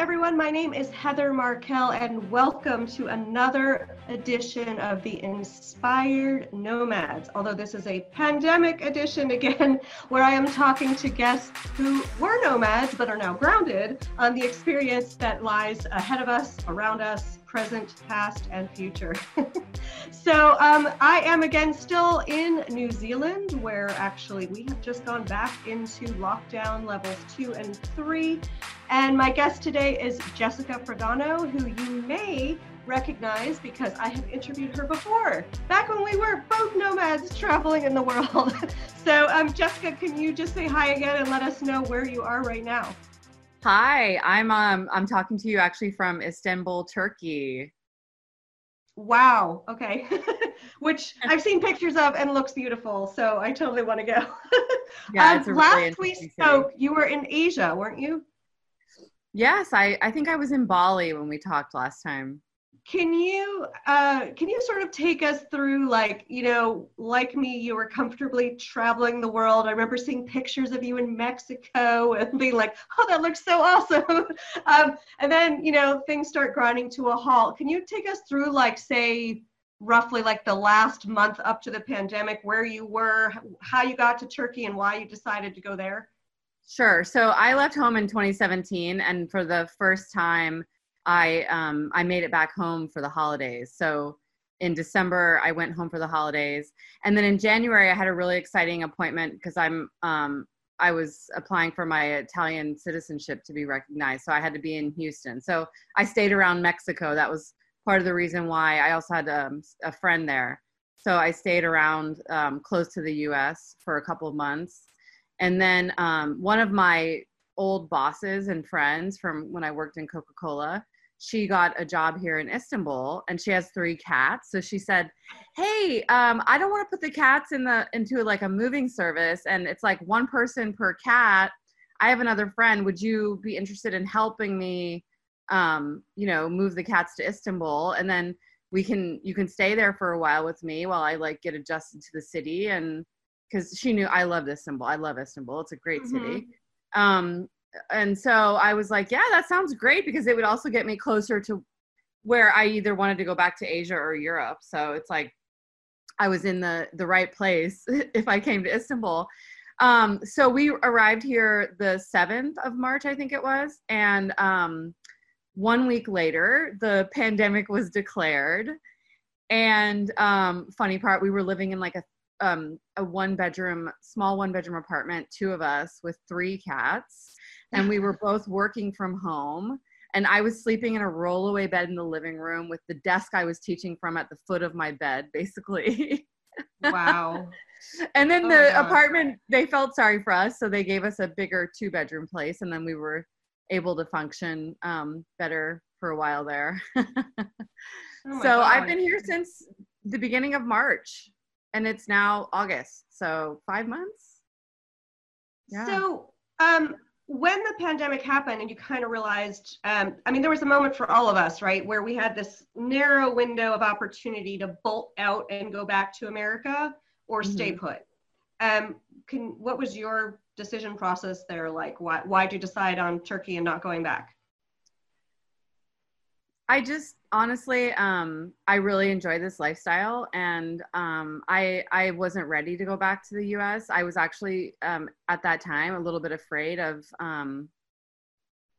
everyone. My name is Heather Markel, and welcome to another edition of the Inspired Nomads. Although this is a pandemic edition again, where I am talking to guests who were nomads but are now grounded on the experience that lies ahead of us, around us, present, past, and future. so um, I am again still in New Zealand, where actually we have just gone back into lockdown levels two and three. And my guest today is Jessica Fradono, who you may recognize because I have interviewed her before, back when we were both nomads traveling in the world. so, um, Jessica, can you just say hi again and let us know where you are right now? Hi, I'm um I'm talking to you actually from Istanbul, Turkey. Wow. Okay. Which I've seen pictures of and looks beautiful, so I totally want to go. yeah, um, last we spoke, you were in Asia, weren't you? Yes, I I think I was in Bali when we talked last time can you uh, can you sort of take us through like you know like me you were comfortably traveling the world. I remember seeing pictures of you in mexico and being like oh that looks so awesome. Um, and then you know things start grinding to a halt. Can you take us through like say roughly like the last month up to the pandemic where you were how you got to turkey and why you decided to go there? Sure. So i left home in 2017 and for the first time I um, I made it back home for the holidays. So in December, I went home for the holidays, and then in January, I had a really exciting appointment because I'm um, I was applying for my Italian citizenship to be recognized, so I had to be in Houston. So I stayed around Mexico. That was part of the reason why I also had um, a friend there. So I stayed around um, close to the U.S. for a couple of months, and then um, one of my old bosses and friends from when I worked in Coca Cola she got a job here in Istanbul and she has three cats. So she said, Hey, um, I don't want to put the cats in the into like a moving service and it's like one person per cat. I have another friend. Would you be interested in helping me um, you know, move the cats to Istanbul and then we can you can stay there for a while with me while I like get adjusted to the city and because she knew I love Istanbul. I love Istanbul. It's a great mm-hmm. city. Um, and so I was like, yeah, that sounds great because it would also get me closer to where I either wanted to go back to Asia or Europe. So it's like I was in the the right place if I came to Istanbul. Um, so we arrived here the 7th of March, I think it was, and um, one week later, the pandemic was declared. And um, funny part, we were living in like a um, a one bedroom, small one bedroom apartment, two of us with three cats and we were both working from home and I was sleeping in a rollaway bed in the living room with the desk I was teaching from at the foot of my bed, basically. Wow. and then oh the apartment, they felt sorry for us, so they gave us a bigger two bedroom place, and then we were able to function um, better for a while there. oh so God. I've been here since the beginning of March, and it's now August, so five months. Yeah. So, um, when the pandemic happened and you kind of realized um, i mean there was a moment for all of us right where we had this narrow window of opportunity to bolt out and go back to america or mm-hmm. stay put. Um, can what was your decision process there? Like why why'd you decide on turkey and not going back I just honestly, um, I really enjoy this lifestyle, and um, I I wasn't ready to go back to the U.S. I was actually um, at that time a little bit afraid of um,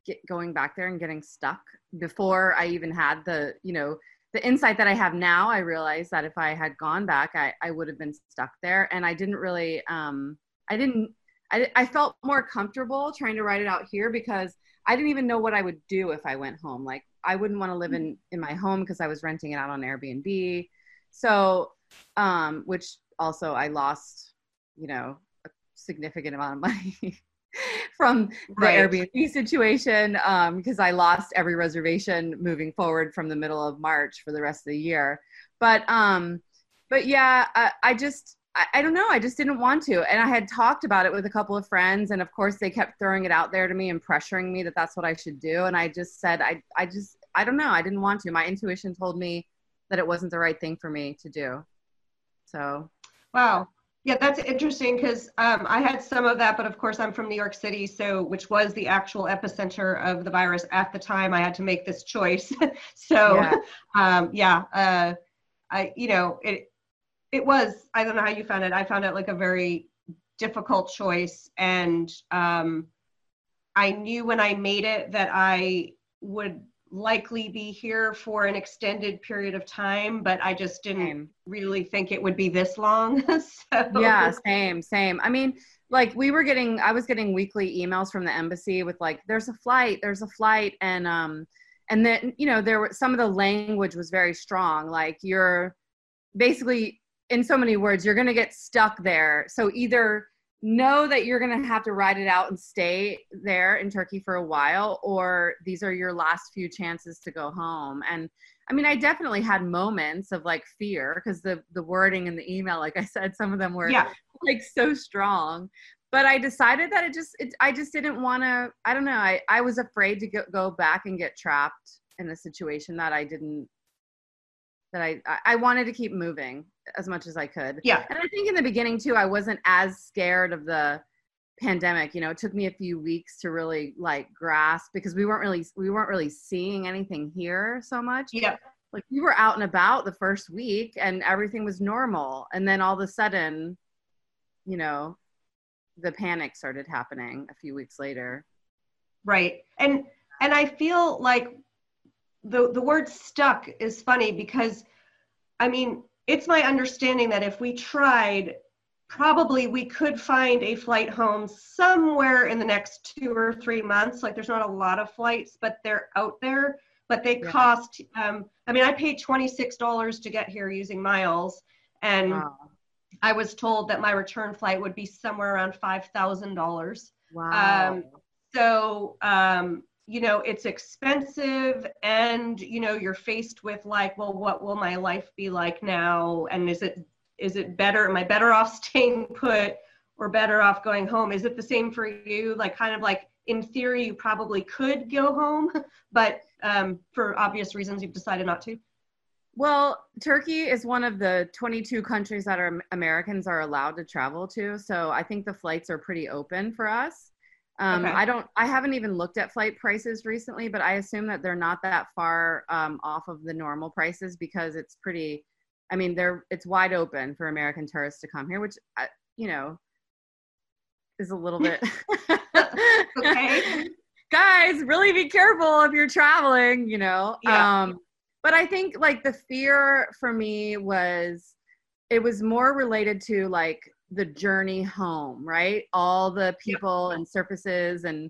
get, going back there and getting stuck. Before I even had the you know the insight that I have now, I realized that if I had gone back, I I would have been stuck there, and I didn't really um, I didn't I, I felt more comfortable trying to write it out here because I didn't even know what I would do if I went home. Like I wouldn't want to live in in my home because I was renting it out on Airbnb. So, um, which also I lost, you know, a significant amount of money from the right. Airbnb situation um, because I lost every reservation moving forward from the middle of March for the rest of the year. But um, but yeah, I, I just I, I, don't know. I just didn't want to. And I had talked about it with a couple of friends. And of course, they kept throwing it out there to me and pressuring me that that's what I should do. And I just said, I, I just, I don't know. I didn't want to. My intuition told me that it wasn't the right thing for me to do. So, wow. Yeah, that's interesting because um, I had some of that, but of course I'm from New York City, so which was the actual epicenter of the virus at the time. I had to make this choice. so yeah, um, yeah uh, I you know it it was I don't know how you found it. I found it like a very difficult choice, and um, I knew when I made it that I would likely be here for an extended period of time, but I just didn't same. really think it would be this long. so. Yeah, same, same. I mean, like we were getting, I was getting weekly emails from the embassy with like, there's a flight, there's a flight. And, um, and then, you know, there were some of the language was very strong. Like you're basically in so many words, you're going to get stuck there. So either know that you're going to have to ride it out and stay there in Turkey for a while, or these are your last few chances to go home. And I mean, I definitely had moments of like fear because the the wording in the email, like I said, some of them were yeah. like so strong. But I decided that it just, it, I just didn't want to. I don't know. I I was afraid to go, go back and get trapped in a situation that I didn't that I I wanted to keep moving as much as I could. Yeah. And I think in the beginning too, I wasn't as scared of the pandemic. You know, it took me a few weeks to really like grasp because we weren't really we weren't really seeing anything here so much. Yeah. Like we were out and about the first week and everything was normal. And then all of a sudden, you know, the panic started happening a few weeks later. Right. And and I feel like the the word stuck is funny because I mean, it's my understanding that if we tried, probably we could find a flight home somewhere in the next two or three months. Like there's not a lot of flights, but they're out there. But they yeah. cost. Um, I mean, I paid twenty six dollars to get here using miles, and wow. I was told that my return flight would be somewhere around five thousand dollars. Wow. Um, so um, you know it's expensive and you know you're faced with like well what will my life be like now? And is it is it better am i better off staying put or better off going home? Is it the same for you? Like kind of like in theory you probably could go home but um, for obvious reasons you've decided not to. Well turkey is one of the 22 countries that our americans are allowed to travel to. So i think the flights are pretty open for us um, okay. I don't, I haven't even looked at flight prices recently, but I assume that they're not that far um, off of the normal prices because it's pretty, I mean, they're, it's wide open for American tourists to come here, which, you know, is a little bit. okay. Guys, really be careful if you're traveling, you know. Yeah. Um, but I think like the fear for me was, it was more related to like the journey home, right? All the people and surfaces and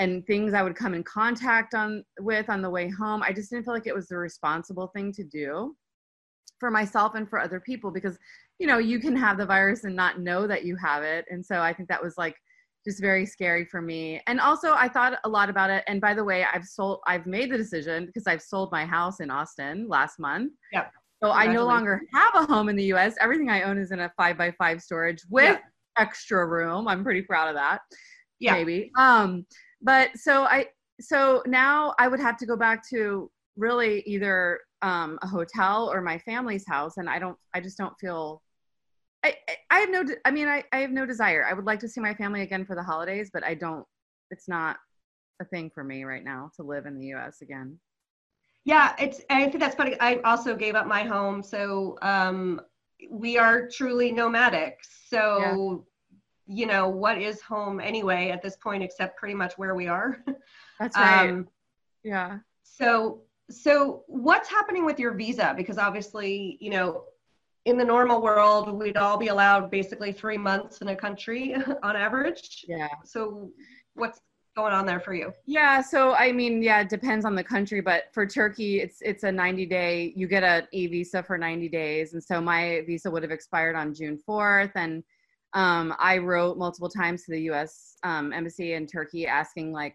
and things I would come in contact on with on the way home. I just didn't feel like it was the responsible thing to do for myself and for other people because you know, you can have the virus and not know that you have it. And so I think that was like just very scary for me. And also I thought a lot about it. And by the way, I've sold I've made the decision because I've sold my house in Austin last month. Yeah. So I no longer have a home in the US. Everything I own is in a five by five storage with yeah. extra room. I'm pretty proud of that. Yeah. Maybe. Um, but so I so now I would have to go back to really either um, a hotel or my family's house and I don't I just don't feel I, I have no I mean I, I have no desire. I would like to see my family again for the holidays, but I don't it's not a thing for me right now to live in the US again. Yeah, it's. I think that's funny. I also gave up my home, so um, we are truly nomadic. So, yeah. you know, what is home anyway at this point, except pretty much where we are. That's right. Um, yeah. So, so what's happening with your visa? Because obviously, you know, in the normal world, we'd all be allowed basically three months in a country on average. Yeah. So, what's going on there for you? Yeah, so I mean, yeah, it depends on the country, but for Turkey, it's it's a 90 day. You get a e visa for 90 days, and so my visa would have expired on June 4th, and um, I wrote multiple times to the U.S. Um, embassy in Turkey asking like,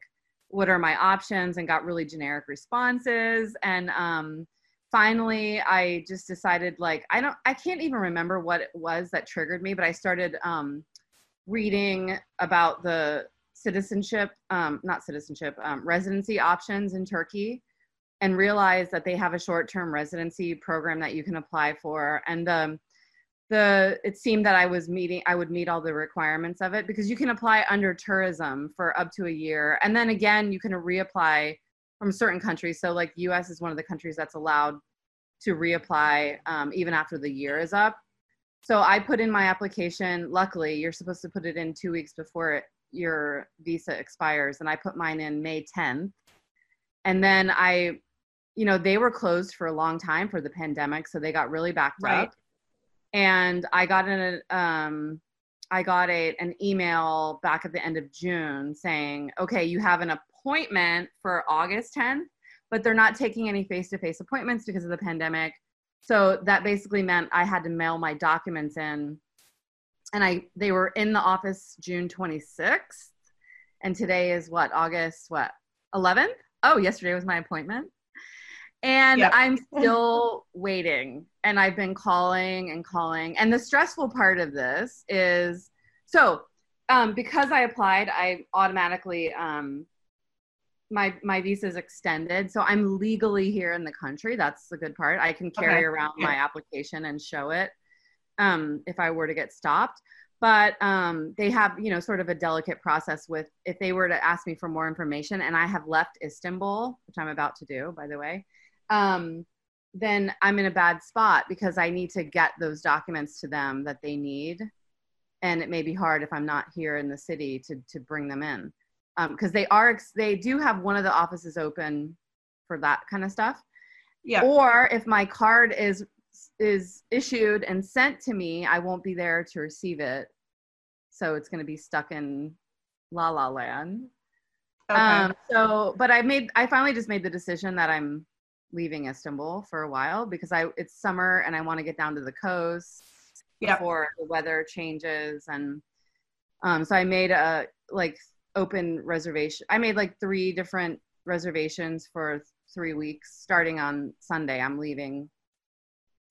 what are my options, and got really generic responses, and um, finally I just decided like I don't I can't even remember what it was that triggered me, but I started um, reading about the citizenship, um, not citizenship, um, residency options in Turkey and realize that they have a short term residency program that you can apply for. And um, the it seemed that I was meeting I would meet all the requirements of it because you can apply under tourism for up to a year. And then again you can reapply from certain countries. So like the US is one of the countries that's allowed to reapply um, even after the year is up. So I put in my application. Luckily you're supposed to put it in two weeks before it, your visa expires and I put mine in May 10th and then I you know they were closed for a long time for the pandemic so they got really backed right. up and I got an um, I got a an email back at the end of June saying, okay, you have an appointment for August 10th, but they're not taking any face-to-face appointments because of the pandemic. So that basically meant I had to mail my documents in, and I they were in the office June 26th, and today is what August what 11th? Oh, yesterday was my appointment and yep. i'm still waiting and i've been calling and calling and the stressful part of this is so um, because i applied i automatically um, my my visa is extended so i'm legally here in the country that's the good part i can carry okay. around yeah. my application and show it um, if i were to get stopped but um, they have you know sort of a delicate process with if they were to ask me for more information and i have left istanbul which i'm about to do by the way um, then I'm in a bad spot because I need to get those documents to them that they need. And it may be hard if I'm not here in the city to, to bring them in. Because um, they are, they do have one of the offices open for that kind of stuff. Yeah. Or if my card is is issued and sent to me, I won't be there to receive it. So it's going to be stuck in La La Land. Okay. Um, so, but I made, I finally just made the decision that I'm leaving Istanbul for a while because I it's summer and I want to get down to the coast yep. before the weather changes and um so I made a like open reservation. I made like three different reservations for 3 weeks starting on Sunday. I'm leaving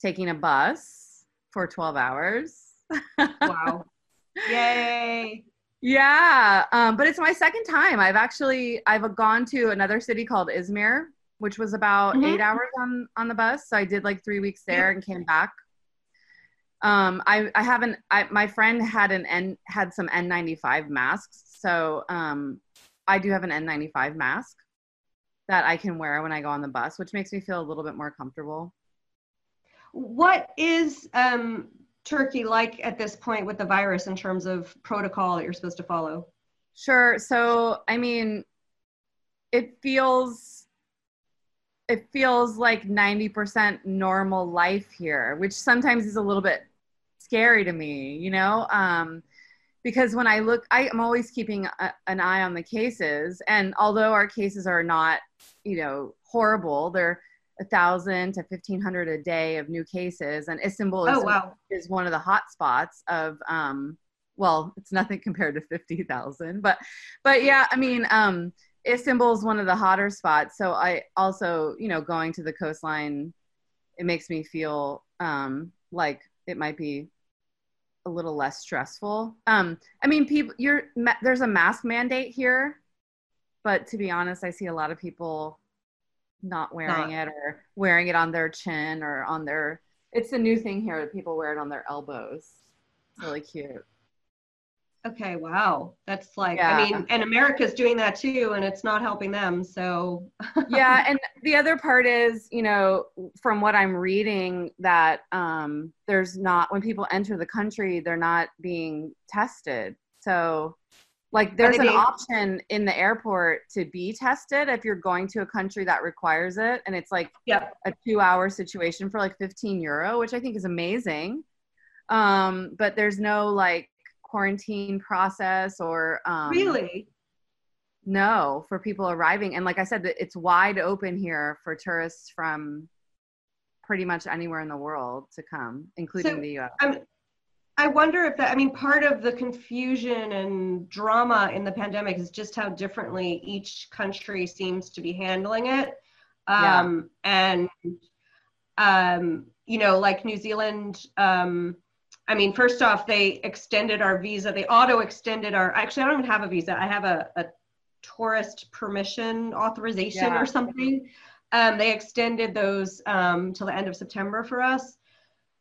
taking a bus for 12 hours. wow. Yay. Yeah, um, but it's my second time. I've actually I've gone to another city called Izmir, which was about mm-hmm. eight hours on on the bus. So I did like three weeks there and came back. Um, I I haven't. I my friend had an N had some N95 masks, so um, I do have an N95 mask that I can wear when I go on the bus, which makes me feel a little bit more comfortable. What is um, Turkey like at this point with the virus in terms of protocol that you're supposed to follow? Sure. So, I mean, it feels it feels like 90% normal life here, which sometimes is a little bit scary to me, you know? Um, because when I look, I, am always keeping a, an eye on the cases. And although our cases are not, you know, horrible, they're a thousand to 1500 a day of new cases. And Istanbul is, oh, wow. is one of the hot spots of, um, well, it's nothing compared to 50,000, but, but yeah, I mean, um, Istanbul is one of the hotter spots. So I also, you know, going to the coastline, it makes me feel um, like it might be a little less stressful. Um, I mean, people, you're there's a mask mandate here, but to be honest, I see a lot of people not wearing not. it or wearing it on their chin or on their. It's a new thing here that people wear it on their elbows. It's really cute. Okay, wow. That's like, yeah. I mean, and America's doing that too, and it's not helping them. So, yeah. And the other part is, you know, from what I'm reading, that um, there's not, when people enter the country, they're not being tested. So, like, there's an being- option in the airport to be tested if you're going to a country that requires it. And it's like yep. a two hour situation for like 15 euro, which I think is amazing. Um, but there's no like, quarantine process or um, really no for people arriving and like i said it's wide open here for tourists from pretty much anywhere in the world to come including so, the us I'm, i wonder if that i mean part of the confusion and drama in the pandemic is just how differently each country seems to be handling it um, yeah. and um, you know like new zealand um, I mean, first off, they extended our visa. They auto extended our. Actually, I don't even have a visa. I have a, a tourist permission authorization yeah. or something. Um, they extended those um, till the end of September for us.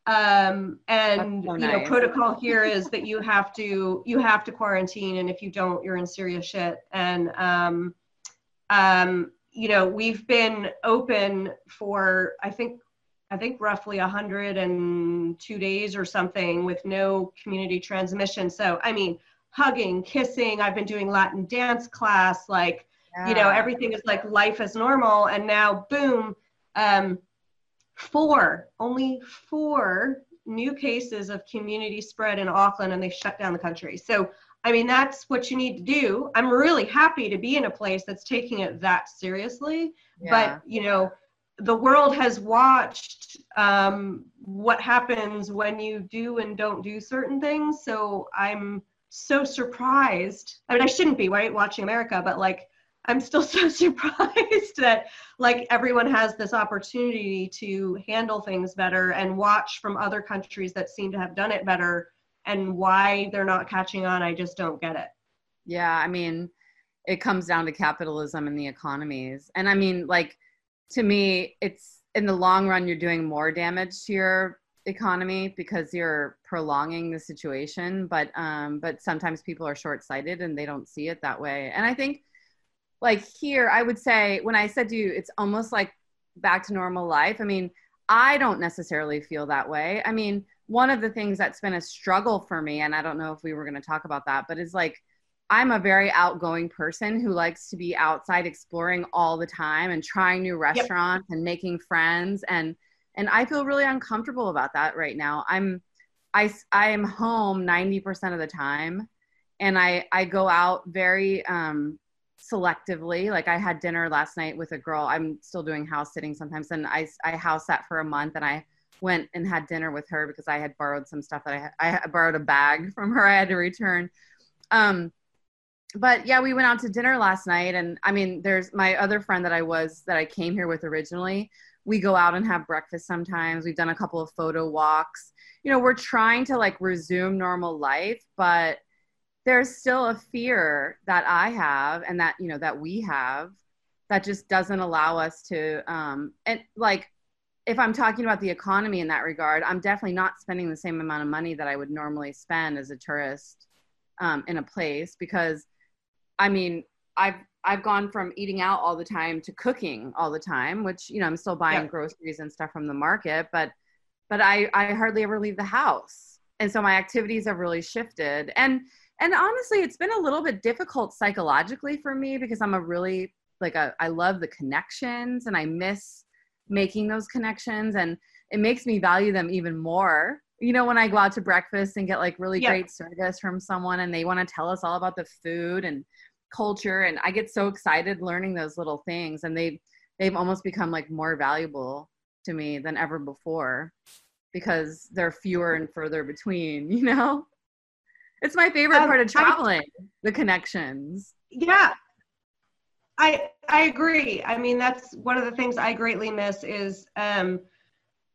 Um, and so you know, protocol here is that you have to you have to quarantine, and if you don't, you're in serious shit. And um, um, you know, we've been open for I think I think roughly 102 days or something with no community transmission. So I mean, hugging, kissing. I've been doing Latin dance class, like you know, everything is like life as normal. And now, boom, um, four, only four new cases of community spread in Auckland, and they shut down the country. So, I mean, that's what you need to do. I'm really happy to be in a place that's taking it that seriously. Yeah. But, you know, the world has watched um, what happens when you do and don't do certain things. So I'm so surprised. I mean, I shouldn't be, right, watching America, but like, I'm still so surprised that like everyone has this opportunity to handle things better and watch from other countries that seem to have done it better and why they're not catching on. I just don't get it. Yeah, I mean, it comes down to capitalism and the economies. And I mean, like, to me, it's in the long run, you're doing more damage to your economy because you're prolonging the situation. But, um, but sometimes people are short sighted and they don't see it that way. And I think, like, here, I would say, when I said to you, it's almost like back to normal life. I mean, I don't necessarily feel that way. I mean, one of the things that's been a struggle for me, and I don't know if we were going to talk about that, but is like, I'm a very outgoing person who likes to be outside exploring all the time and trying new restaurants and making friends and and I feel really uncomfortable about that right now. I'm I I am home 90% of the time and I I go out very um selectively. Like I had dinner last night with a girl. I'm still doing house sitting sometimes and I I house sat for a month and I went and had dinner with her because I had borrowed some stuff that I I borrowed a bag from her I had to return. Um but yeah, we went out to dinner last night, and I mean, there's my other friend that I was that I came here with originally. We go out and have breakfast sometimes. We've done a couple of photo walks. You know, we're trying to like resume normal life, but there's still a fear that I have and that you know that we have that just doesn't allow us to um and like if I'm talking about the economy in that regard, I'm definitely not spending the same amount of money that I would normally spend as a tourist um, in a place because I mean, I've I've gone from eating out all the time to cooking all the time, which you know I'm still buying Yeah. groceries and stuff from the market, but but I I hardly ever leave the house, and so my activities have really shifted. And and honestly, it's been a little bit difficult psychologically for me because I'm a really like a I love the connections and I miss making those connections and it makes me value them even more you know when i go out to breakfast and get like really Yeah. great service from someone and they want to tell us all about the food and culture and i get so excited learning those little things and they they've almost become like more valuable to me than ever before because they're fewer and further between you know it's my favorite Um, part of I- traveling the connections Yeah. I I agree. I mean, that's one of the things I greatly miss is um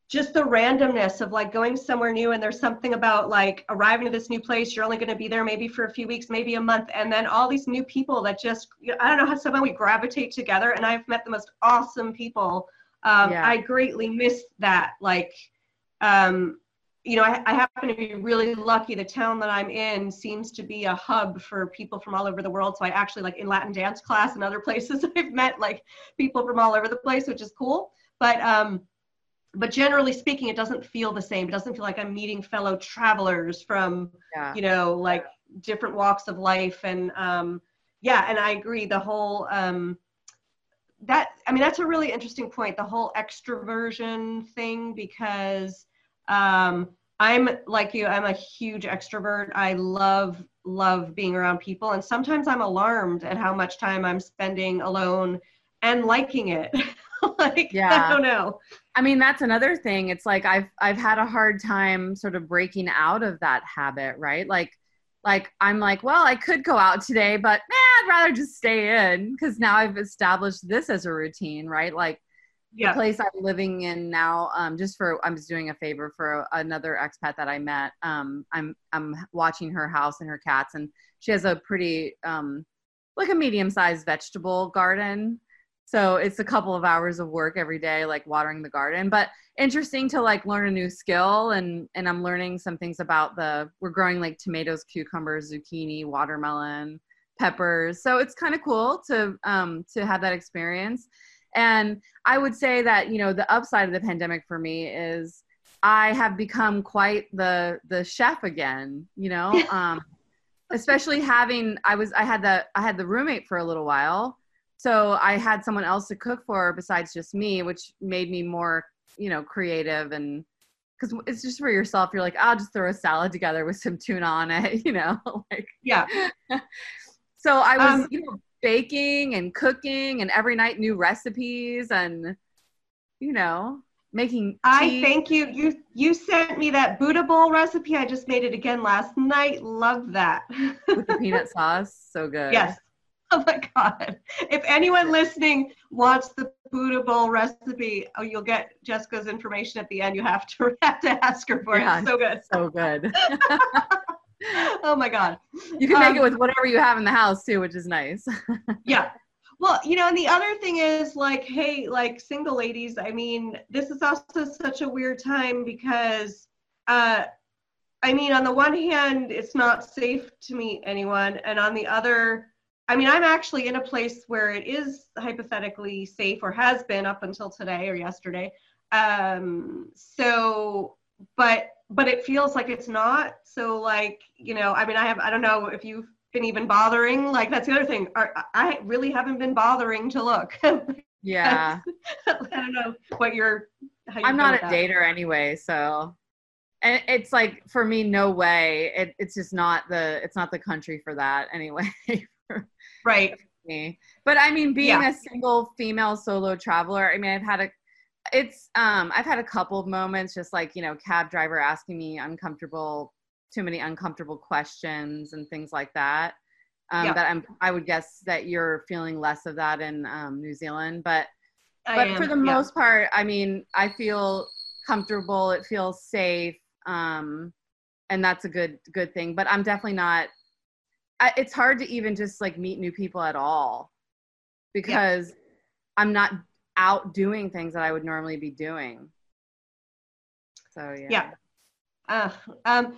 just the randomness of like going somewhere new and there's something about like arriving to this new place you're only going to be there maybe for a few weeks maybe a month and then all these new people that just you know, i don't know how somehow we gravitate together and i've met the most awesome people um, Yeah. i greatly miss that like um, you know I, I happen to be really lucky. The town that i'm in seems to be a hub for people from all over the world. So i actually like in latin dance class and other places i've met like people from all over the place which is cool. But um but generally speaking it doesn't feel the same. It doesn't feel like i'm meeting fellow travelers from yeah. you know like different walks of life. And um yeah and i agree the whole um that i mean that's a really interesting point the whole extroversion thing because um i'm like you i'm a huge extrovert i love love being around people and sometimes i'm alarmed at how much time i'm spending alone and liking it like Yeah. i don't know I mean, that's another thing. It's like I've I've had a hard time sort of breaking out of that habit, right? Like like I'm like, well, I could go out today, but eh, I'd rather just stay in because now I've established this as a routine, right? Like the yeah place I'm living in now, um, just for I'm just doing a favor for another expat that I met. Um, I'm I'm watching her house and her cats, and she has a pretty um, like a medium sized vegetable garden. so it's a couple of hours of work every day like watering the garden but interesting to like learn a new skill and and i'm learning some things about the we're growing like tomatoes cucumbers zucchini watermelon peppers so it's kind of cool to um to have that experience and i would say that you know the upside of the pandemic for me is i have become quite the the chef again you know um especially having i was i had the i had the roommate for a little while. So i had someone else to cook for besides just me which made me more you know creative and because it's just for yourself. You're like i'll just throw a salad together with some tuna on it you know like yeah. So i was um, you know baking and cooking and every night new recipes and you know making tea. i thank you. You you sent me that buddha bowl recipe. I just made it again last night. Love that. With the peanut sauce. So good. Yes. Oh my god. If anyone listening wants the buddha bowl recipe oh you'll get jessica's information at the end. You have to have to ask her for yeah, it so good. So good oh my god. You can make um, it with whatever you have in the house too which is nice. Yeah. Well you know and the other thing is like hey like single ladies i mean this is also such a weird time because uh i mean on the one hand it's not safe to meet anyone and on the other I mean, I'm actually in a place where it is hypothetically safe or has been up until today or yesterday. Um, so, but but it feels like it's not. So, like you know, I mean, I have I don't know if you've been even bothering. Like that's the other thing. I really haven't been bothering to look. yeah. I don't know what you're. I'm not a that. dater anyway, so and it's like for me no way it, it's just not the it's not the country for that anyway right me but i mean being yeah. a single female solo traveler i mean i've had a it's um i've had a couple of moments just like you know cab driver asking me uncomfortable too many uncomfortable questions and things like that um yeah. that i'm i would guess that you're feeling less of that in um, new zealand but I but am. for the yeah. most part i mean i feel comfortable it feels safe um and that's a good good thing but i'm definitely not I, it's hard to even just like meet new people at all because yeah. I'm not out doing things that I would normally be doing. So yeah. Yeah. Uh, um,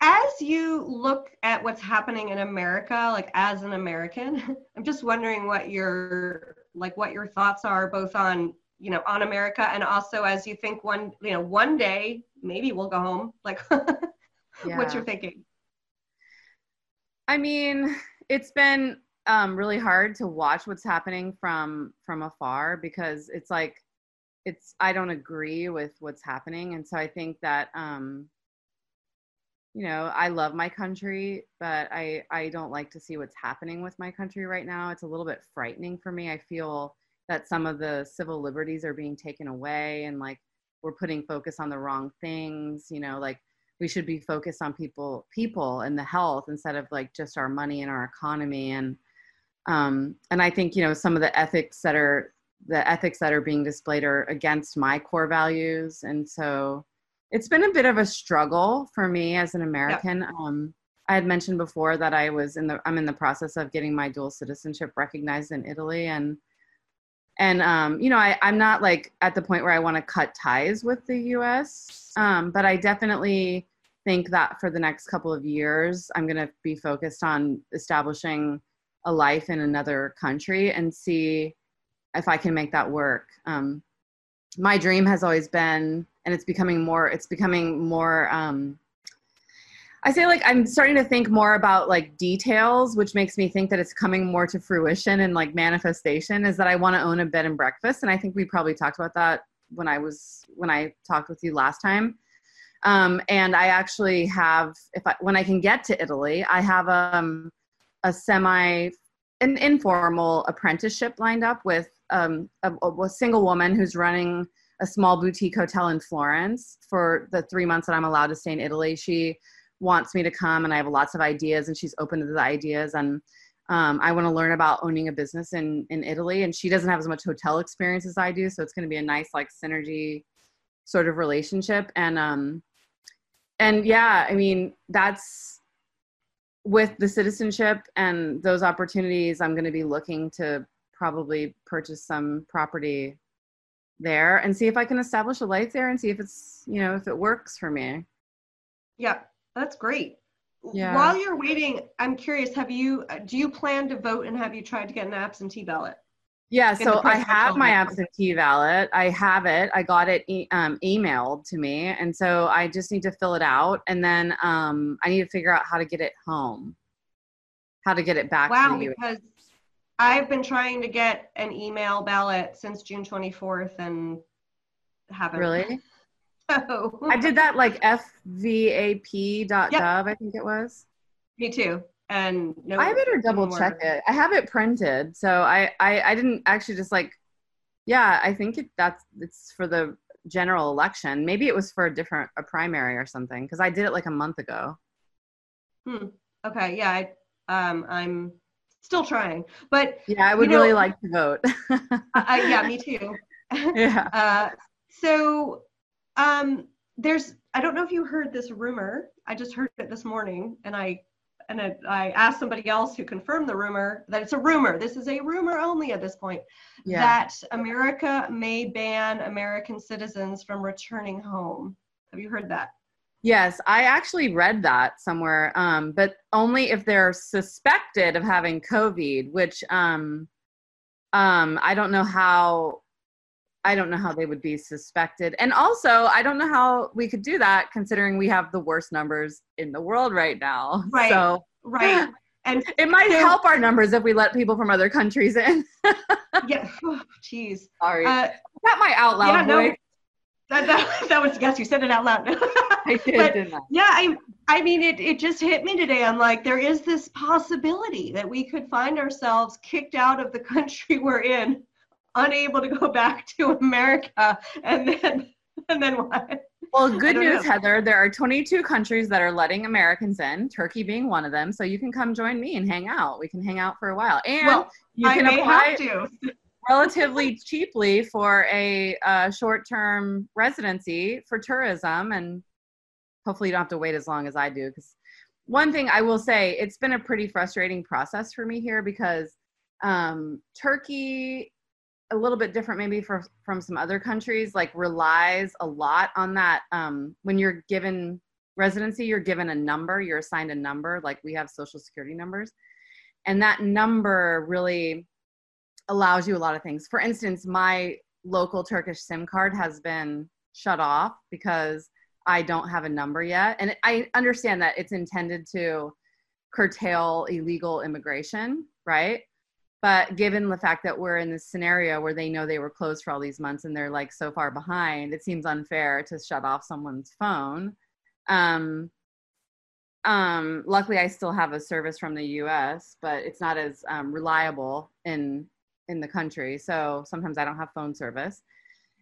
as you look at what's happening in America, like as an American, I'm just wondering what your like what your thoughts are both on you know on America and also as you think one you know one day maybe we'll go home. Like, yeah. what's your thinking? I mean, it's been um, really hard to watch what's happening from from afar because it's like it's I don't agree with what's happening, and so I think that um, you know I love my country, but I I don't like to see what's happening with my country right now. It's a little bit frightening for me. I feel that some of the civil liberties are being taken away, and like we're putting focus on the wrong things. You know, like we should be focused on people people and the health instead of like just our money and our economy and um and i think you know some of the ethics that are the ethics that are being displayed are against my core values. And so it's been a bit of a struggle for me as an american. Yeah. um i had mentioned before that i was in the i'm in the process of getting my dual citizenship recognized in italy. And and um, you know I, i'm not like at the point where i want to cut ties with the us um, but i definitely think that for the next couple of years, I'm going to be focused on establishing a life in another country and see if I can make that work. Um, my dream has always been, and it's becoming more, it's becoming more, um, I say like I'm starting to think more about like details, which makes me think that it's coming more to fruition and like manifestation is that I want to own a bed and breakfast. And I think we probably talked about that when I was, when I talked with you last time. Um, and I actually have, if I, when I can get to Italy, I have um, a semi, an informal apprenticeship lined up with um, a, a, single woman who's running a small boutique hotel in Florence for the three months that I'm allowed to stay in Italy. She wants me to come, and I have lots of ideas, and she's open to the ideas. And um, I want to learn about owning a business in in Italy, and she doesn't have as much hotel experience as I do, so it's going to be a nice like synergy sort of relationship. And um, and yeah i mean that's with the citizenship and those opportunities i'm going to be looking to probably purchase some property there and see if I can establish a life there and see if it's, you know, if it works for me. Yeah, that's great. Yeah. While you're waiting, I'm curious, have you, uh, do you plan to vote and have you tried to get an absentee ballot? Yeah, so I have my absentee ballot. I have it. I got it e- um, emailed to me, and so I just need to fill it out, and then um, I need to figure out how to get it home, how to get it back Wow, to the U.S. because I've been trying to get an email ballot since June 24th and haven't. Really? So, I did that like fvap.gov, I think it was. me too. And no, I better double more. check it. I have it printed, so I, I I didn't actually just like, yeah, I think it that's it's for the general election. Maybe it was for a different a primary or something because I did it like a month ago. hmm Okay, yeah, I, um, I'm still trying, but Yeah, I would You know- really like to vote. Yeah, me too. yeah. Uh, so um, there's I don't know if you heard this rumor. I just heard it this morning, and I and I, I asked somebody else who confirmed the rumor that it's a rumor. This is a rumor only at this point Yeah. that America may ban American citizens from returning home. Have you heard that? Yes, I actually read that somewhere, um, but only if they're suspected of having COVID, which um, um, I don't know how. I don't know how they would be suspected, and also I don't know how we could do that considering we have the worst numbers in the world right now. Right. So Right. And it might So- help our numbers if we let people from other countries in. yeah, jeez. Sorry, Uh, Is that my out loud yeah, no. that, that, that was yes, you said it out loud. I did, but- didn't I? Yeah, I I mean it it just hit me today. I'm like, there is this possibility that we could find ourselves kicked out of the country we're in, unable to go back to America, and then and then what? Well, good news, know. Heather. There are 22 countries that are letting Americans in, Turkey being one of them. So you can come join me and hang out. We can hang out for a while. And Well, you can apply have to. relatively cheaply for a uh, short term residency for tourism. And hopefully you don't have to wait as long as I do. Because one thing I will say, it's been a pretty frustrating process for me here because um, Turkey, a little bit different maybe for, from some other countries, like relies a lot on that. Um, when you're given residency, you're given a number, you're assigned a number, like we have social security numbers. And that number really allows you a lot of things. For instance, my local Turkish SIM card has been shut off because I don't have a number yet. And I understand that it's intended to curtail illegal immigration, right? But given the fact that we're in this scenario where they know they were closed for all these months and they're like so far behind, it seems unfair to shut off someone's phone. Um, um, luckily, I still have a service from the U.S., but it's not as um, reliable in in the country. So sometimes I don't have phone service,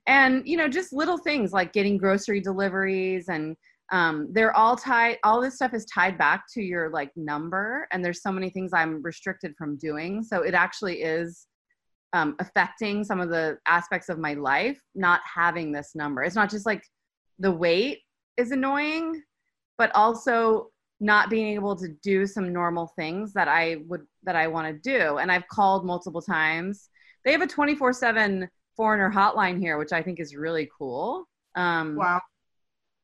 and you know, just little things like getting grocery deliveries and um, they're all tied all this stuff is tied back to your like number and there's so many things i'm restricted from doing. So it actually is um, affecting some of the aspects of my life not having this number. It's not just like the weight is annoying but also not being able to do some normal things that i would that i want to do. And i've called multiple times. They have a 24 7 foreigner hotline here which i think is really cool. Um, Wow.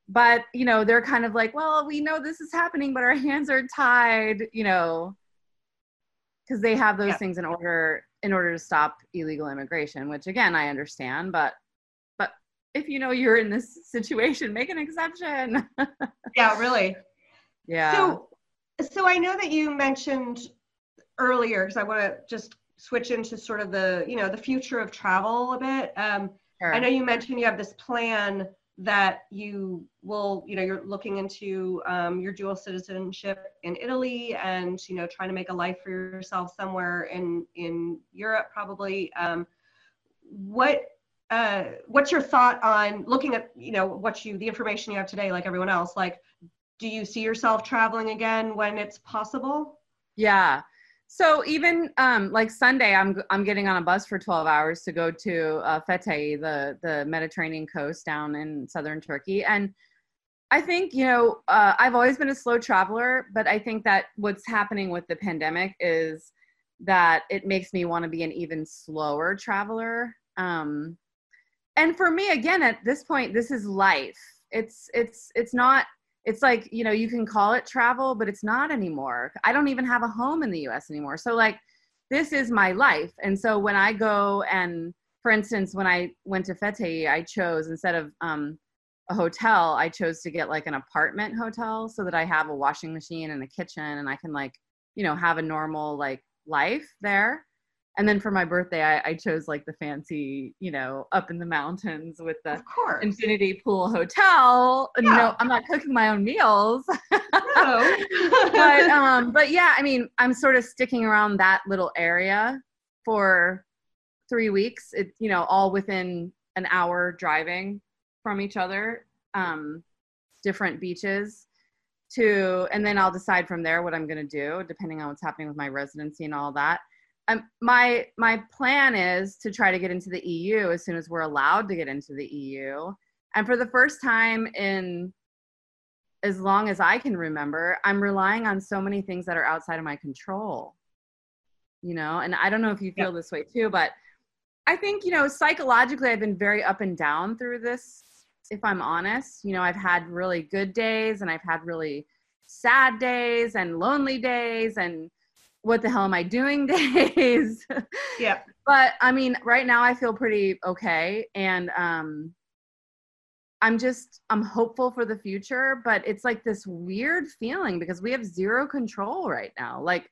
But you know they're kind of like well we know this is happening but our hands are tied you know because they have those Yeah. things in order in order to stop illegal immigration which again i understand but but if you know you're in this situation make an exception Yeah, really. yeah So, so I know that you mentioned earlier, because I want to just switch into sort of the, you know, the future of travel a bit. Um, sure. I know you mentioned you have this plan that you will, you know, you're looking into um, your dual citizenship in Italy and, you know, trying to make a life for yourself somewhere in in Europe, probably. Um, what uh, what's your thought on looking at, you know, what you the information you have today, like everyone else? Like, do you see yourself traveling again when it's possible? Yeah. So even um, like Sunday, I'm I'm getting on a bus for 12 hours to go to uh, the the Mediterranean coast down in southern Turkey, and I think you know uh, I've always been a slow traveler, but I think that what's happening with the pandemic is that it makes me want to be an even slower traveler. Um, and for me, again, at this point, this is life. It's it's it's not. It's like you know you can call it travel, but it's not anymore. I don't even have a home in the U.S. anymore. So like, this is my life. And so when I go and, for instance, when I went to Fethiye, I chose instead of um, a hotel, I chose to get like an apartment hotel so that I have a washing machine and a kitchen and I can like, you know, have a normal like life there. And then for my birthday, I, I chose like the fancy, you know, up in the mountains with the infinity pool hotel. Yeah. No, I'm not cooking my own meals. No. but um, but yeah, I mean, I'm sort of sticking around that little area for three weeks. It, you know, all within an hour driving from each other, um, different beaches to, and then I'll decide from there what I'm going to do, depending on what's happening with my residency and all that. Um, my my plan is to try to get into the EU as soon as we're allowed to get into the EU. And for the first time in as long as I can remember, I'm relying on so many things that are outside of my control. You know, and I don't know if you feel this way too, but I think, you know, psychologically I've been very up and down through this if I'm honest. You know, I've had really good days and I've had really sad days and lonely days and what the hell am I doing days. yeah. But I mean, right now I feel pretty okay. And um, I'm just, I'm hopeful for the future, but it's like this weird feeling because we have zero control right now. Like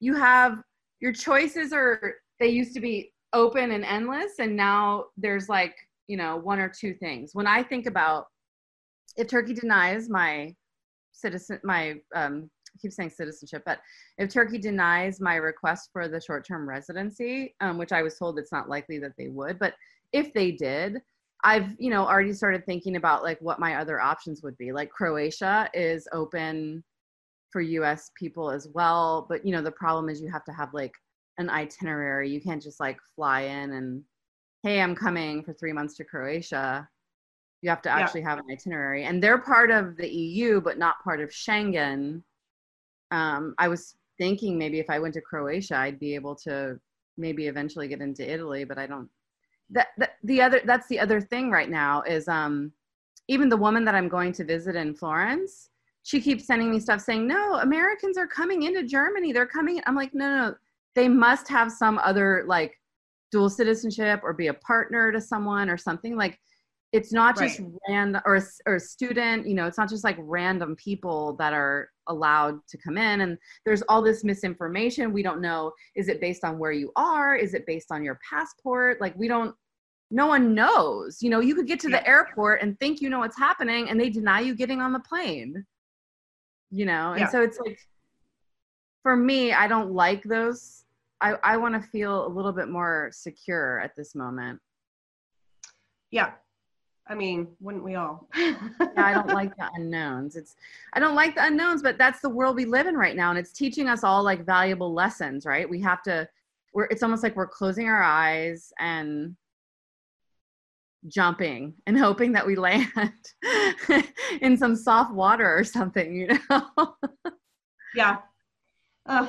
you have your choices are, they used to be open and endless. And now there's like you know one or two things when i think about if turkey denies my citizen my um I keep saying citizenship, but if Turkey denies my request for the short term residency, um, which I was told it's not likely that they would, but if they did, I've, you know, already started thinking about like what my other options would be. Like Croatia is open for US people as well, but you know, the problem is you have to have like an itinerary. You can't just like fly in and hey, I'm coming for three months to Croatia, you have to actually yeah. have an itinerary. And they're part of the EU, but not part of Schengen. Um, I was thinking maybe if I went to Croatia, I'd be able to maybe eventually get into Italy, but I don't. That, that the other that's the other thing right now is um, even the woman that I'm going to visit in Florence. She keeps sending me stuff saying, "No, Americans are coming into Germany. They're coming." I'm like, "No, no, no. They must have some other like dual citizenship or be a partner to someone or something like it's not just right. random or a, or a student you know it's not just like random people that are allowed to come in and there's all this misinformation we don't know is it based on where you are is it based on your passport like we don't no one knows you know you could get to yeah. the airport and think you know what's happening and they deny you getting on the plane you know and yeah. so it's like for me i don't like those I, I want to feel a little bit more secure at this moment. Yeah. I mean, wouldn't we all? yeah, I don't like the unknowns. It's I don't like the unknowns, but that's the world we live in right now and it's teaching us all like valuable lessons, right? We have to we're it's almost like we're closing our eyes and jumping and hoping that we land in some soft water or something, you know. yeah. Uh,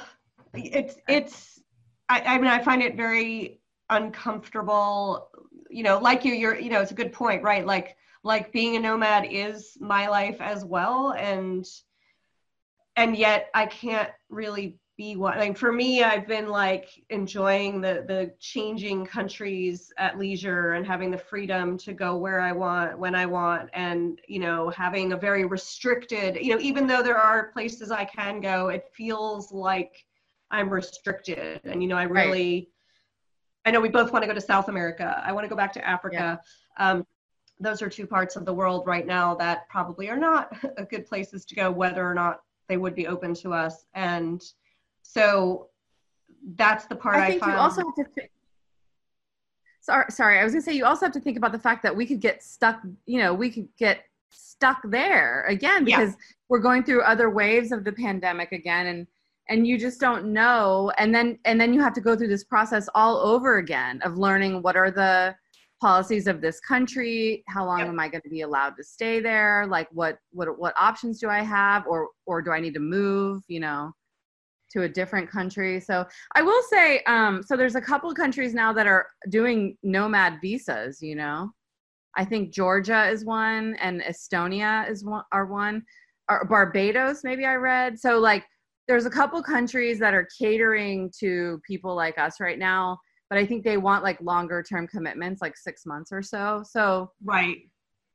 it's it's I, I mean, I find it very uncomfortable. You know, like you, you're, you know, it's a good point, right? Like, like being a nomad is my life as well, and and yet I can't really be one. Like for me, I've been like enjoying the the changing countries at leisure and having the freedom to go where I want when I want, and you know, having a very restricted. You know, even though there are places I can go, it feels like I'm restricted. And, you know, I really. I know we both want to go to South America. I want to go back to Africa. Yeah. Um, those are two parts of the world right now that probably are not good places to go, whether or not they would be open to us. And so that's the part I, I think find. You also have to th- sorry, sorry, I was gonna say you also have to think about the fact that we could get stuck, you know, we could get stuck there again because yeah. we're going through other waves of the pandemic again and and you just don't know and then and then you have to go through this process all over again of learning what are the policies of this country how long yep. am i going to be allowed to stay there like what what what options do i have or or do i need to move you know to a different country. So I will say, um, so there's a couple of countries now that are doing nomad visas. You know, I think Georgia is one, and Estonia is one, are one, or Barbados maybe I read. So like, there's a couple countries that are catering to people like us right now, but I think they want like longer term commitments, like six months or so. So right.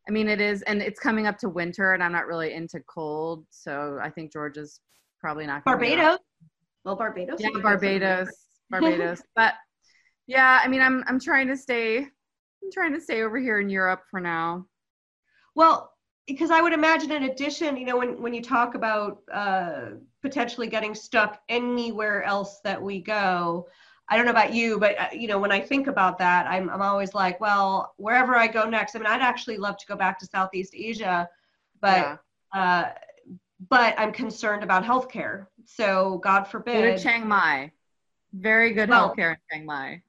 I mean, it is, and it's coming up to winter, and I'm not really into cold, so I think Georgia's probably not. Barbados. Well, Barbados. Yeah, Barbados, Barbados. but yeah, I mean, I'm I'm trying to stay. I'm trying to stay over here in Europe for now. Well, because I would imagine, in addition, you know, when when you talk about uh, potentially getting stuck anywhere else that we go, I don't know about you, but uh, you know, when I think about that, I'm I'm always like, well, wherever I go next. I mean, I'd actually love to go back to Southeast Asia, but yeah. uh, but I'm concerned about healthcare. So God forbid. Go to Chiang Mai. Very good well, healthcare in Chiang Mai.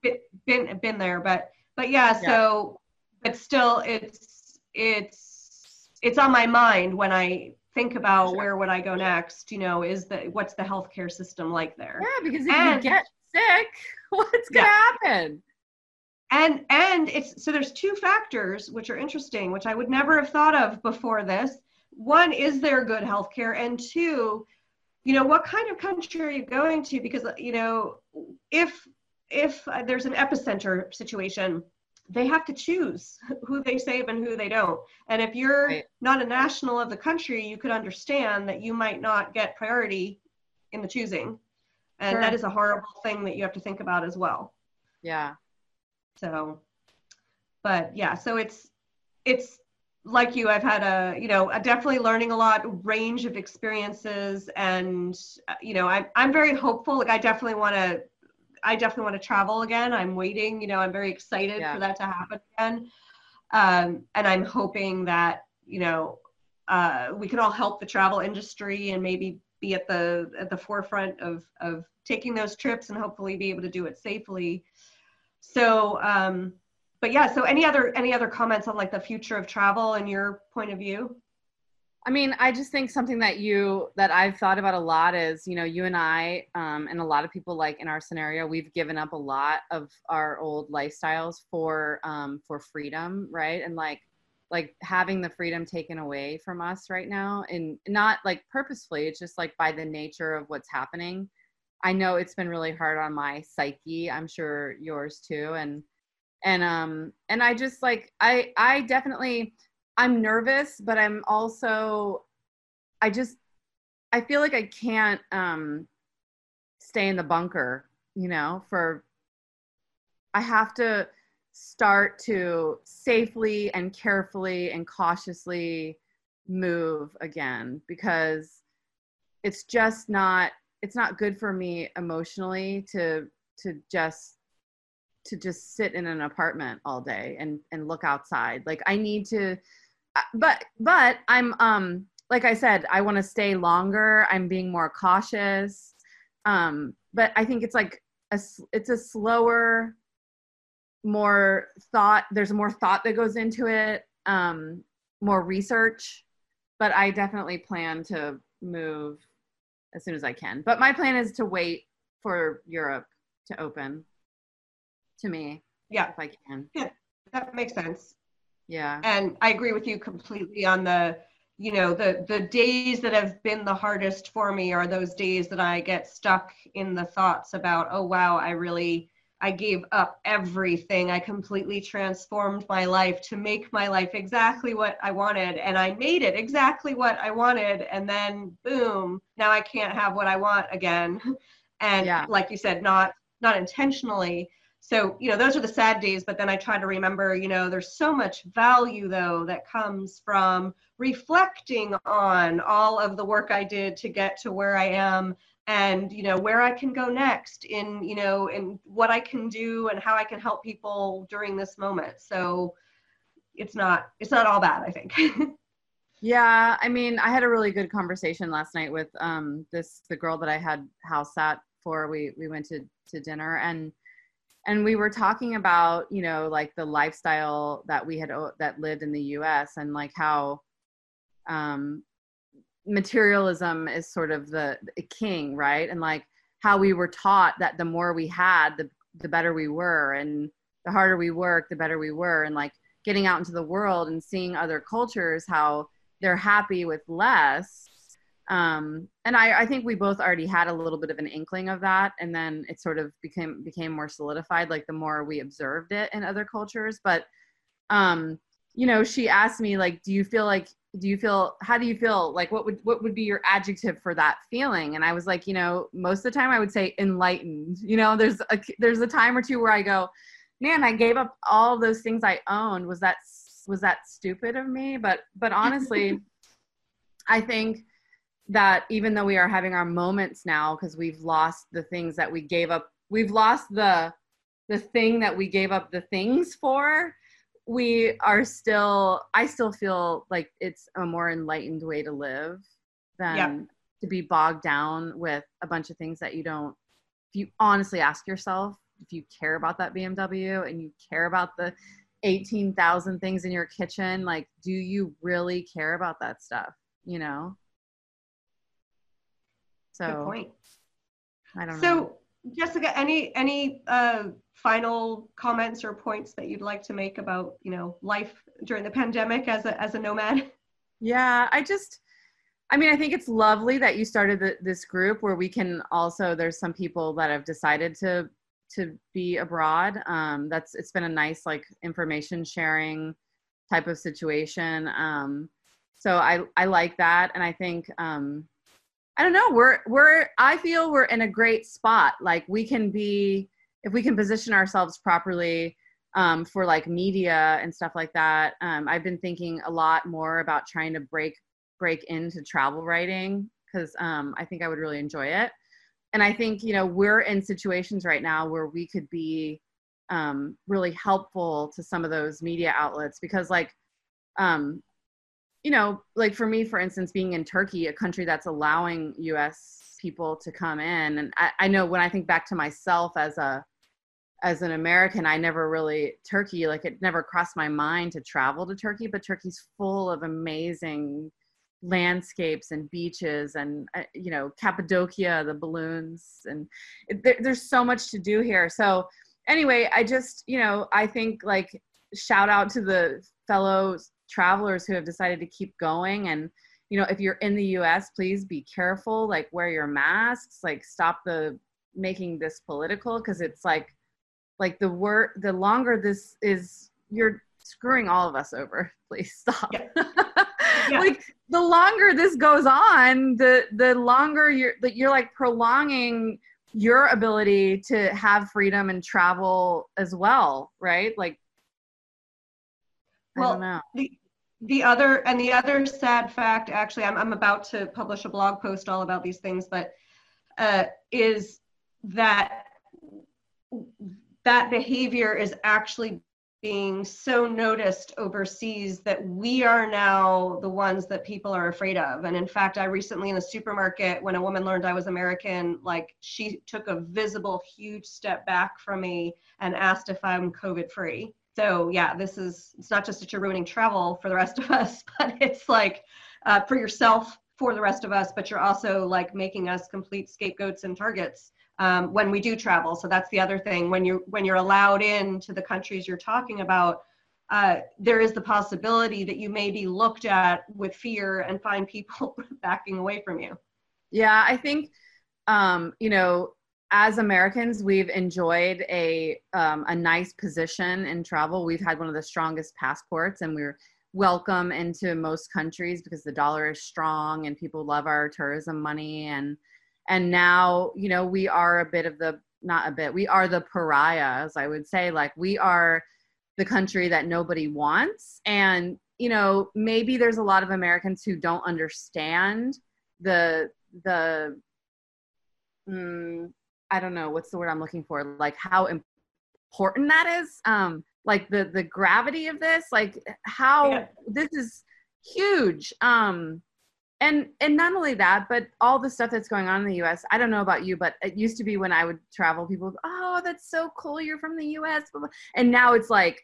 Been been there, but but yeah. So, yeah. but still, it's it's it's on my mind when I think about sure. where would I go next. You know, is the what's the healthcare system like there? Yeah, because if and, you get sick, what's gonna yeah. happen? And and it's so there's two factors which are interesting, which I would never have thought of before this. One, is there good healthcare? And two, you know, what kind of country are you going to? Because you know, if if uh, there's an epicenter situation, they have to choose who they save and who they don't. And if you're right. not a national of the country, you could understand that you might not get priority in the choosing and sure. that is a horrible thing that you have to think about as well yeah so but yeah so it's it's like you i've had a you know a definitely learning a lot range of experiences and uh, you know i'm, I'm very hopeful like i definitely want to i definitely want to travel again. I'm waiting you know i'm very excited yeah. for that to happen again. Um, and i'm hoping that you know uh, we can all help the travel industry and maybe be at the at the forefront of of taking those trips and hopefully be able to do it safely. So um but yeah so any other any other comments on like the future of travel and your point of view I mean, I just think something that you that I've thought about a lot is, you know, you and I, um, and a lot of people like in our scenario, we've given up a lot of our old lifestyles for um, for freedom, right? And like like having the freedom taken away from us right now and not like purposefully it's just like by the nature of what's happening i know it's been really hard on my psyche i'm sure yours too and and um and i just like i i definitely i'm nervous but i'm also i just i feel like i can't um stay in the bunker you know for i have to start to safely and carefully and cautiously move again because it's just not it's not good for me emotionally to to just to just sit in an apartment all day and and look outside. Like i need to but but i'm um like i said i want to stay longer. I'm being more cautious. Um but i think it's like a it's a slower more thought there's more thought that goes into it um more research. But i definitely plan to move as soon as i can. But my plan is to wait for europe to open to me yeah. if i can. Yeah that makes sense yeah and i agree with you completely on the you know the the days that have been the hardest for me are those days that i get stuck in the thoughts about oh wow i really I gave up everything. I completely transformed my life to make my life exactly what I wanted. And I made it exactly what I wanted. And then boom, now I can't have what I want again. And yeah. like you said, not not intentionally. So, you know, those are the sad days, but then I try to remember, you know, there's so much value though that comes from reflecting on all of the work I did to get to where I am and you know where i can go next in you know in what i can do and how i can help people during this moment. So it's not it's not all bad i think. Yeah i mean i had a really good conversation last night with um this the girl that i had house sat for. We we went to to dinner and and we were talking about you know like the lifestyle that we had that lived in the us and like how um materialism is sort of the, the king, right? And like how we were taught that the more we had the the better we were and the harder we work the better we were and like getting out into the world and seeing other cultures how they're happy with less um, and I, I think we both already had a little bit of an inkling of that. And then it sort of became became more solidified like the more we observed it in other cultures. But um, you know she asked me like do you feel like do you feel how do you feel? Like what would what would be your adjective for that feeling? And i was like you know most of the time i would say enlightened. You know there's a there's a time or two where i go man i gave up all those things i owned. Was that was that stupid of me? But but honestly i think that even though we are having our moments now because we've lost the things that we gave up we've lost the the thing that we gave up the things for we are still i still feel like it's a more enlightened way to live than yep. to be bogged down with a bunch of things that you don't if you honestly ask yourself if you care about that bmw and you care about the 18,000 things in your kitchen like do you really care about that stuff you know so Good point. I don't so, know. so jessica any any uh final comments or points that you'd like to make about you know life during the pandemic as a as a nomad? Yeah i just i mean i think it's lovely that you started the, this group where we can also there's some people that have decided to to be abroad. Um that's it's been a nice like information sharing type of situation. Um so i i like that. And i think um i don't know. We're we're i feel we're in a great spot. Like we can be if we can position ourselves properly um, for like media and stuff like that um, i've been thinking a lot more about trying to break break into travel writing because um, i think i would really enjoy it. And i think you know we're in situations right now where we could be um, really helpful to some of those media outlets because like um, you know like for me for instance being in turkey a country that's allowing us people to come in and I, I know when i think back to myself as a as an American, I never really Turkey like it never crossed my mind to travel to Turkey, but Turkey's full of amazing landscapes and beaches and uh, you know Cappadocia, the balloons, and it, there, there's so much to do here. So anyway, I just you know I think like shout out to the fellow travelers who have decided to keep going and you know if you're in the US please be careful like wear your masks like stop the making this political because it's like like the word the longer this is you're screwing all of us over please stop yeah. Yeah. like the longer this goes on the the longer you're that you're like prolonging your ability to have freedom and travel as well right like well the the other and the other sad fact actually I'm, I'm about to publish a blog post all about these things but uh, is that that behavior is actually being so noticed overseas that we are now the ones that people are afraid of. And in fact, I recently in a supermarket, when a woman learned I was American, like she took a visible, huge step back from me and asked if I'm COVID free. So yeah, this is, it's not just that you're ruining travel for the rest of us, but it's like uh, for yourself, for the rest of us, but you're also like making us complete scapegoats and targets um, when we do travel. So that's the other thing. When you're when you're allowed in to the countries you're talking about, uh, there is the possibility that you may be looked at with fear and find people backing away from you. Yeah, I think um, you know as Americans, we've enjoyed a um, a nice position in travel. We've had one of the strongest passports, and we're welcome into most countries because the dollar is strong and people love our tourism money. And and now you know we are a bit of the not a bit we are the pariahs i would say. Like we are the country that nobody wants. And you know maybe there's a lot of americans who don't understand the the mm, i don't know what's the word i'm looking for like how important that is um like the the gravity of this like how yeah. this is huge um and and not only that but all the stuff that's going on in the us i don't know about you but it used to be when i would travel people oh that's so cool you're from the us and now it's like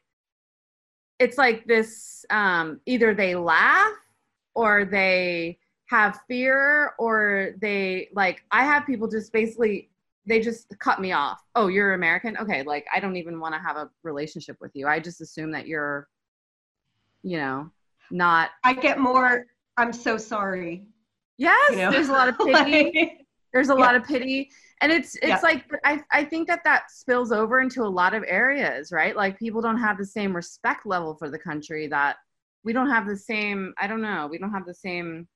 it's like this um, either they laugh or they have fear or they like i have people just basically they just cut me off. Oh, you're American? Okay, like I don't even want to have a relationship with you. I just assume that you're, you know, not. I get more. I'm so sorry. Yes, you know? there's a lot of pity. there's a yeah. lot of pity, and it's it's yeah. like I I think that that spills over into a lot of areas, right? Like people don't have the same respect level for the country that we don't have the same. I don't know. We don't have the same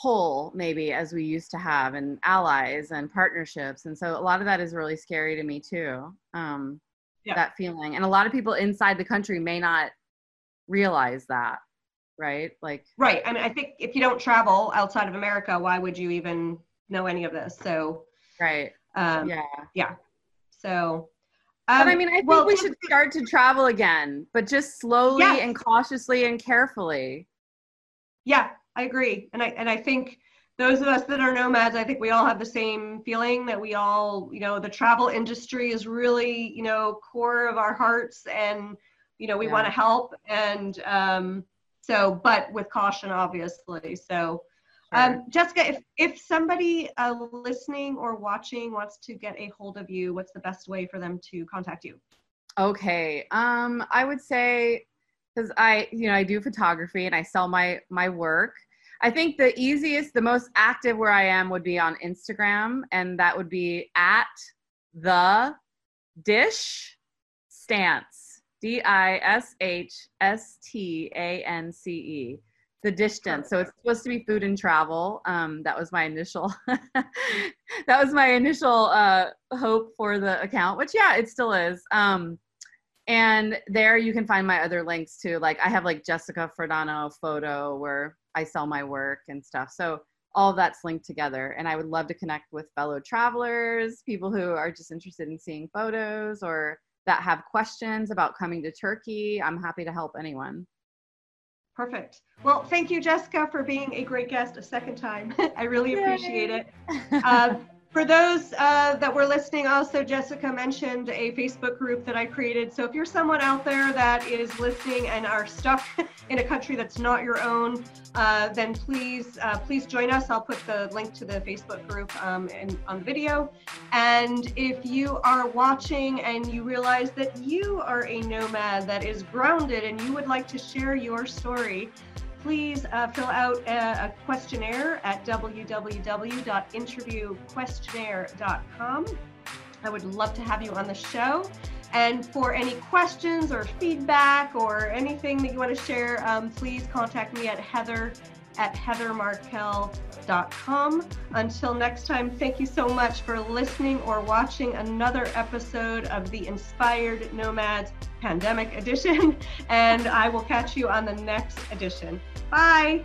pull maybe as we used to have and allies and partnerships and so a lot of that is really scary to me too um, yeah. that feeling and a lot of people inside the country may not realize that right like right i mean i think if you don't travel outside of america why would you even know any of this so right um, yeah yeah so um, but I mean, I think well, we should start to travel again, but just slowly yes. and cautiously and carefully. Yeah, I agree. And I and I think those of us that are nomads, I think we all have the same feeling that we all, you know, the travel industry is really, you know, core of our hearts and, you know, we yeah. want to help. And um, so, but with caution, obviously. So, um, Jessica, if, if somebody uh, listening or watching wants to get a hold of you, what's the best way for them to contact you? Okay. Um, I would say, because I, you know, I do photography and I sell my my work. I think the easiest, the most active where I am would be on Instagram, and that would be at the dish stance. D I S H S T A N C E. The distance. So it's supposed to be food and travel. Um, that was my initial. that was my initial uh, hope for the account, which yeah, it still is. Um, and there you can find my other links too. Like I have like Jessica Fradono photo where I sell my work and stuff. So all that's linked together. And I would love to connect with fellow travelers, people who are just interested in seeing photos or that have questions about coming to Turkey. I'm happy to help anyone. Perfect. Well, thank you, Jessica, for being a great guest a second time. I really Yay. appreciate it. Uh, for those uh, that were listening, also Jessica mentioned a Facebook group that I created. So if you're someone out there that is listening and are stuck in a country that's not your own, uh, then please uh, please join us. I'll put the link to the Facebook group um, in, on the video. And if you are watching and you realize that you are a nomad that is grounded and you would like to share your story, please uh, fill out a, a, questionnaire at www.interviewquestionnaire.com. I would love to have you on the show. And for any questions or feedback or anything that you want to share, um, please contact me at heather at Until next time, thank you so much for listening or watching another episode of the Inspired Nomads Pandemic Edition. And I will catch you on the next edition. Bye.